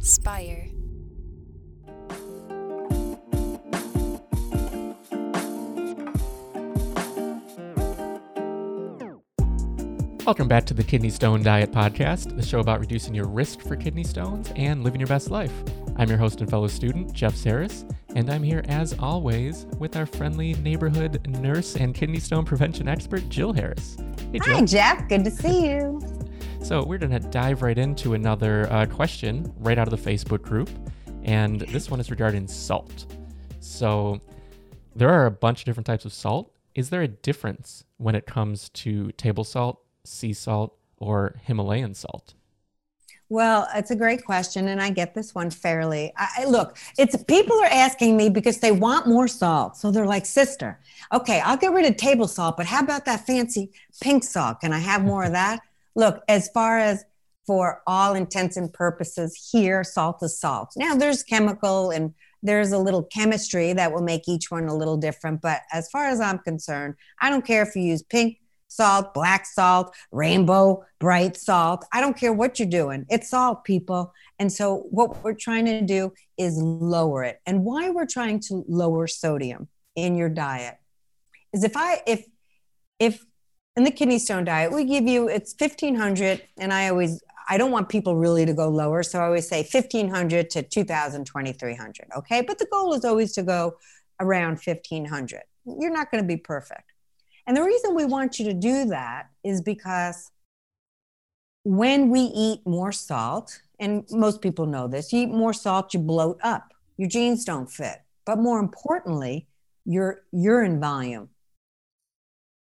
Spire. Welcome back to the Kidney Stone Diet Podcast, the show about reducing your risk for kidney stones and living your best life. I'm your host and fellow student, Jeff Saris, and I'm here as always with our friendly neighborhood nurse and kidney stone prevention expert, Jill Harris. Hey, Jill. Hi, Jeff. Good to see you. So, we're going to dive right into another uh, question right out of the Facebook group, and this one is regarding salt. So, there are a bunch of different types of salt. Is there a difference when it comes to table salt sea salt or Himalayan salt? Well, it's a great question, and I get this one fairly. I, look, it's people are asking me because they want more salt, so they're like, "Sister, okay, I'll get rid of table salt, but how about that fancy pink salt? Can I have more of that?" Look, as far as for all intents and purposes, here salt is salt. Now, there's chemical and there's a little chemistry that will make each one a little different, but as far as I'm concerned, I don't care if you use pink salt, black salt, rainbow, bright salt. I don't care what you're doing. It's salt, people. And so what we're trying to do is lower it. And why we're trying to lower sodium in your diet is if I if if in the kidney stone diet we give you it's 1500 and I always I don't want people really to go lower so I always say 1500 to 2000 2300 okay? But the goal is always to go around 1500 you're not going to be perfect. And the reason we want you to do that is because when we eat more salt, and most people know this, you eat more salt, you bloat up, your jeans don't fit. But more importantly, your urine volume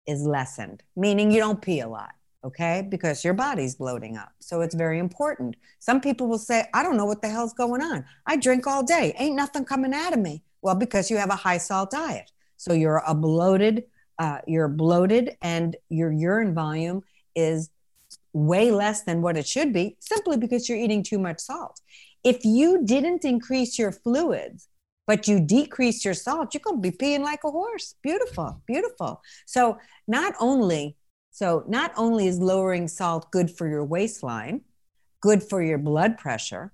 is lessened, meaning you don't pee a lot, okay? Because your body's bloating up. So it's very important. Some people will say, I don't know what the hell's going on. I drink all day, ain't nothing coming out of me. Well, because you have a high salt diet. So you're a bloated, uh, you're bloated and your urine volume is way less than what it should be simply because you're eating too much salt. If you didn't increase your fluids, but you decrease your salt, you're going to be peeing like a horse. Beautiful, beautiful. So not only so not only is lowering salt good for your waistline, good for your blood pressure,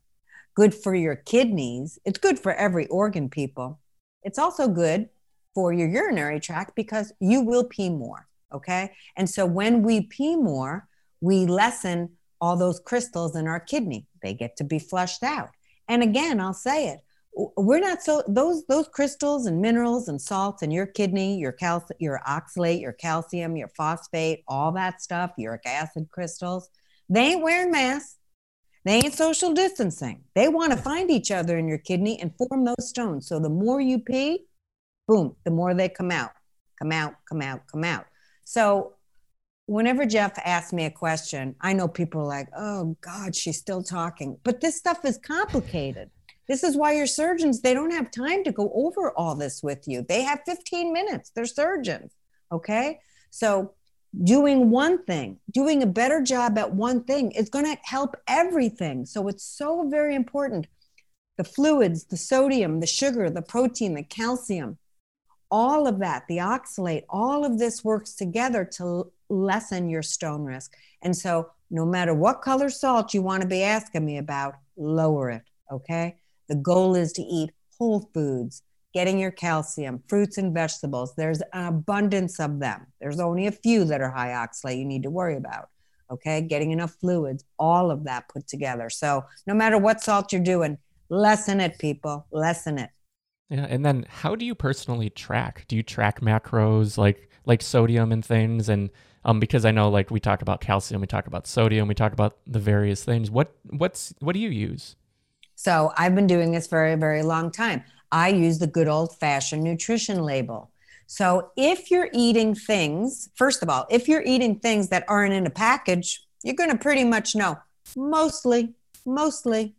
good for your kidneys, it's good for every organ, people. It's also good for your urinary tract because you will pee more. Okay. And so when we pee more, we lessen all those crystals in our kidney. They get to be flushed out. And again, I'll say it. We're not so those those crystals and minerals and salts in your kidney, your cal your oxalate, your calcium, your phosphate, all that stuff, uric acid crystals, they ain't wearing masks. They ain't social distancing. They want to find each other in your kidney and form those stones. So the more you pee, boom, the more they come out, come out, come out, come out. So whenever Jeff asks me a question, I know people are like, oh God, she's still talking. But this stuff is complicated. This is why your surgeons, they don't have time to go over all this with you. They have 15 minutes. They're surgeons. Okay. So doing one thing, doing a better job at one thing is going to help everything. So it's so very important. The fluids, the sodium, the sugar, the protein, the calcium, all of that, the oxalate, all of this works together to lessen your stone risk. And so, no matter what color salt you want to be asking me about, lower it. Okay. The goal is to eat whole foods, getting your calcium, fruits and vegetables. There's an abundance of them. There's only a few that are high oxalate you need to worry about. Okay. Getting enough fluids, all of that put together. So, no matter what salt you're doing, lessen it, people, lessen it. Yeah, and then how do you personally track? Do you track macros like like sodium and things? And um, because I know like we talk about calcium, we talk about sodium, we talk about the various things. What what's what do you use? So I've been doing this for a very long time. I use the good old fashioned nutrition label. So if you're eating things, first of all, if you're eating things that aren't in a package, you're going to pretty much know mostly, mostly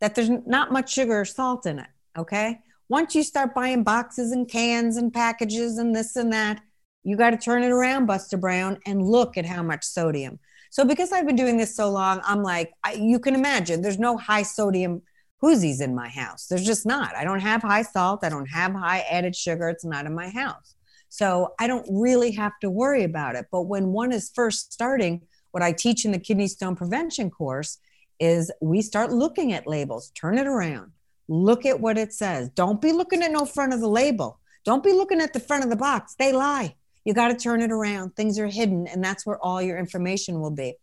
that there's not much sugar or salt in it. Okay once you start buying boxes and cans and packages and this and that, you got to turn it around, Buster Brown, and look at how much sodium. So, because I've been doing this so long, I'm like, I, you can imagine there's no high sodium Whoosies in my house. There's just not. I don't have high salt. I don't have high added sugar. It's not in my house. So, I don't really have to worry about it. But when one is first starting, what I teach in the kidney stone prevention course is we start looking at labels, turn it around, look at what it says. Don't be looking at no front of the label. Don't be looking at the front of the box. They lie. You got to turn it around. Things are hidden, and that's where all your information will be.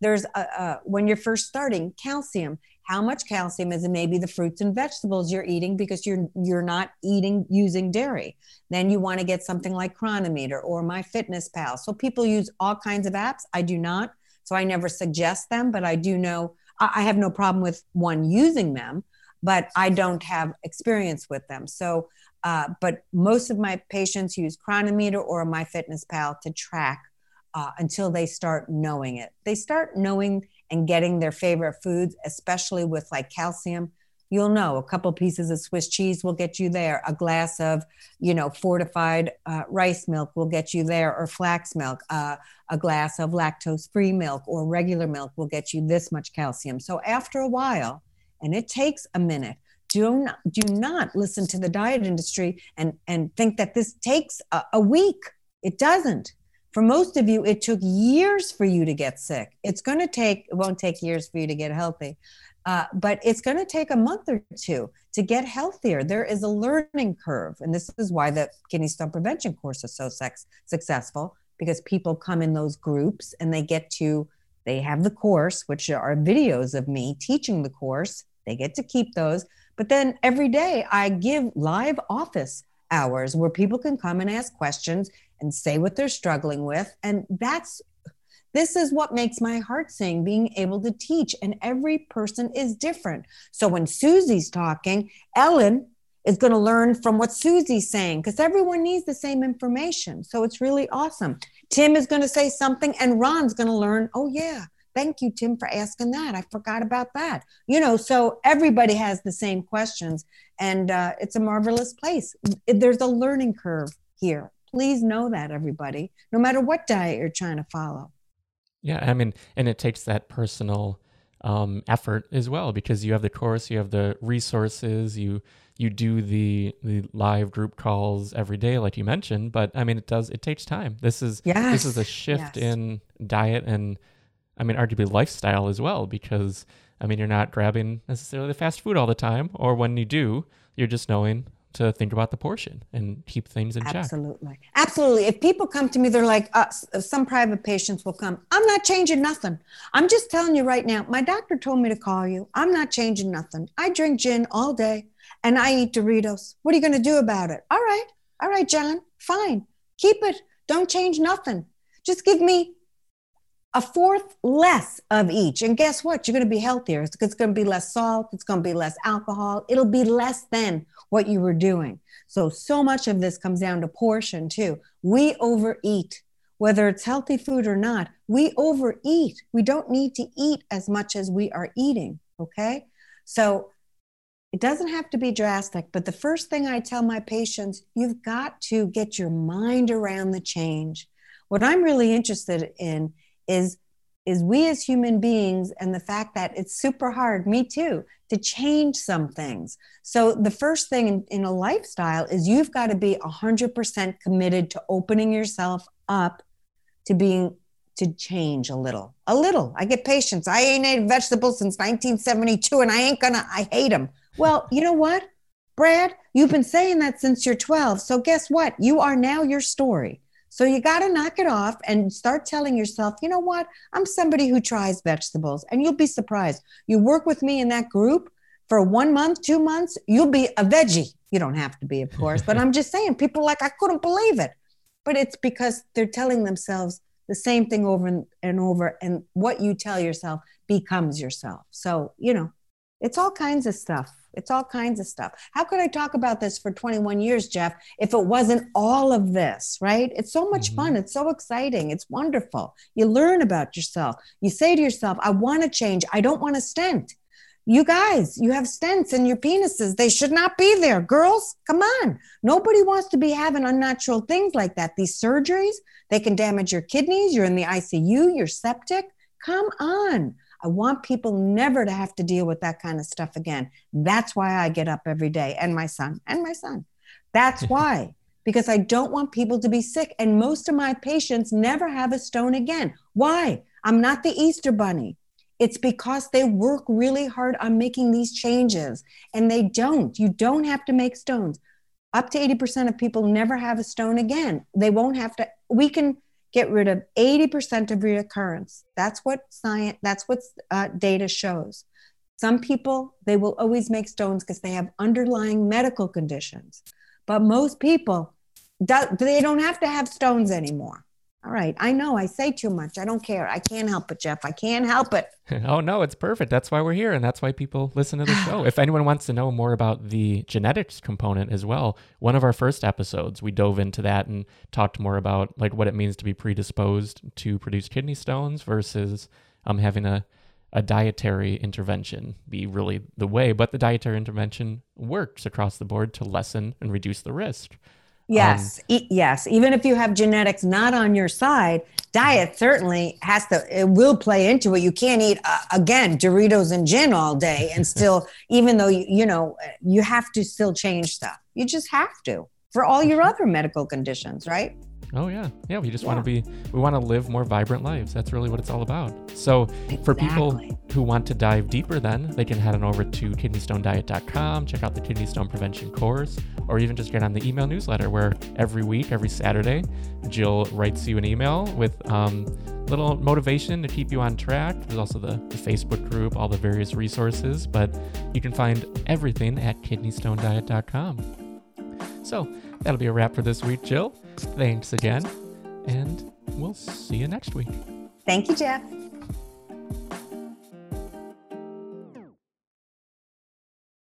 There's a, a, when you're first starting calcium. How much calcium is in maybe the fruits and vegetables you're eating because you're you're not eating using dairy. Then you want to get something like Cronometer or MyFitnessPal. So people use all kinds of apps. I do not. So I never suggest them, but I do know I have no problem with one using them, but I don't have experience with them. So uh, but most of my patients use Cronometer or MyFitnessPal to track uh, until they start knowing it. They start knowing and getting their favorite foods, especially with like calcium. You'll know a couple pieces of Swiss cheese will get you there. A glass of, you know, fortified uh, rice milk will get you there, or flax milk. Uh, a glass of lactose-free milk or regular milk will get you this much calcium. So after a while, and it takes a minute, do not do not listen to the diet industry and and think that this takes a, a, week it doesn't for most of you it took years for you to get sick. It's going to take it won't take years for you to get healthy uh, but it's going to take a month or two to get healthier. There is a learning curve and this is why the kidney stone prevention course is so sex, successful because people come in those groups and they get to they have the course which are videos of me teaching the course. They get to keep those but then every day I give live office hours where people can come and ask questions and say what they're struggling with. And that's this is what makes my heart sing being able to teach. And every person is different. So when Susie's talking, Ellen is going to learn from what Susie's saying because everyone needs the same information. So it's really awesome. Tim is going to say something and Ron's going to learn, oh, yeah, Thank you, Tim, for asking that. I forgot about that. You know, so everybody has the same questions, and uh, it's a marvelous place. There's a learning curve here. Please know that, everybody, no matter what diet you're trying to follow. Yeah, I mean, and it takes that personal um, effort as well because you have the course, you have the resources, you you do the the live group calls every day, like you mentioned. But I mean, it does it takes time. This is yes. this is a shift yes. in diet and I mean, arguably lifestyle as well, because I mean, you're not grabbing necessarily the fast food all the time, or when you do, you're just knowing to think about the portion and keep things in check. Absolutely. Absolutely. If people come to me, they're like, uh, some private patients will come, I'm not changing nothing. I'm just telling you right now, my doctor told me to call you. I'm not changing nothing. I drink gin all day and I eat Doritos. What are you going to do about it? All right. All right, John, fine. Keep it. Don't change nothing. Just give me a fourth less of each. And guess what? You're going to be healthier. It's, it's going to be less salt. It's going to be less alcohol. It'll be less than what you were doing. So, so much of this comes down to portion too. We overeat, whether it's healthy food or not. We overeat. We don't need to eat as much as we are eating. Okay. So, it doesn't have to be drastic, but the first thing I tell my patients, you've got to get your mind around the change. What I'm really interested in is is we as human beings and the fact that it's super hard me too to change some things. So the first thing in, in a lifestyle is you've got to be 100% committed to opening yourself up to being to change a little a little. I get patients i ain't ate vegetables since 1972 and i ain't gonna i hate them well you know what brad? You've been saying that since you're 12 so guess what? You are now your story so you got to knock it off and start telling yourself, you know what? I'm somebody who tries vegetables, and you'll be surprised. You work with me in that group for one month, two months, you'll be a veggie. You don't have to be, of course, but I'm just saying, people like, I couldn't believe it. But it's because they're telling themselves the same thing over and over, and what you tell yourself becomes yourself. So, you know, it's all kinds of stuff. It's all kinds of stuff. How could I talk about this for 21 years, Jeff, if it wasn't all of this, right? It's so much mm-hmm. fun. It's so exciting. It's wonderful. You learn about yourself. You say to yourself, I want to change. I don't want to stent. You guys, you have stents in your penises. They should not be there. Girls, come on. Nobody wants to be having unnatural things like that. These surgeries, they can damage your kidneys. You're in the ICU, you're septic. Come on. I want people never to have to deal with that kind of stuff again. That's why I get up every day and my son and my son. That's why, because I don't want people to be sick. And most of my patients never have a stone again. Why? I'm not the Easter bunny. It's because they work really hard on making these changes and they don't. You don't have to make stones. Up to 80% of people never have a stone again. They won't have to. We can get rid of 80% of reoccurrence. That's what science, that's what uh, data shows. Some people, they will always make stones because they have underlying medical conditions. But most people, they don't have to have stones anymore. All right. I know I say too much. I don't care. I can't help it, Jeff. I can't help it. oh, no, it's perfect. That's why we're here. And that's why people listen to the show. if anyone wants to know more about the genetics component as well, one of our first episodes, we dove into that and talked more about like what it means to be predisposed to produce kidney stones versus um, having a, a dietary intervention be really the way. But the dietary intervention works across the board to lessen and reduce the risk. Yes, um, e- yes. Even if you have genetics not on your side, diet certainly has to. It will play into it. You can't eat uh, again Doritos and gin all day and still, even though you you know you have to still change stuff. You just have to for all your other medical conditions, right? Oh yeah, yeah. We just yeah. want to be, we want to live more vibrant lives. That's really what it's all about. So exactly. for people who want to dive deeper, then they can head on over to kidneystonediet.com, check out the kidney stone prevention course, or even just get on the email newsletter where every week, every Saturday, Jill writes you an email with um, little motivation to keep you on track. There's also the, the Facebook group, all the various resources, but you can find everything at kidneystonediet.com. So that'll be a wrap for this week, Jill. Thanks again, and we'll see you next week. Thank you, Jeff.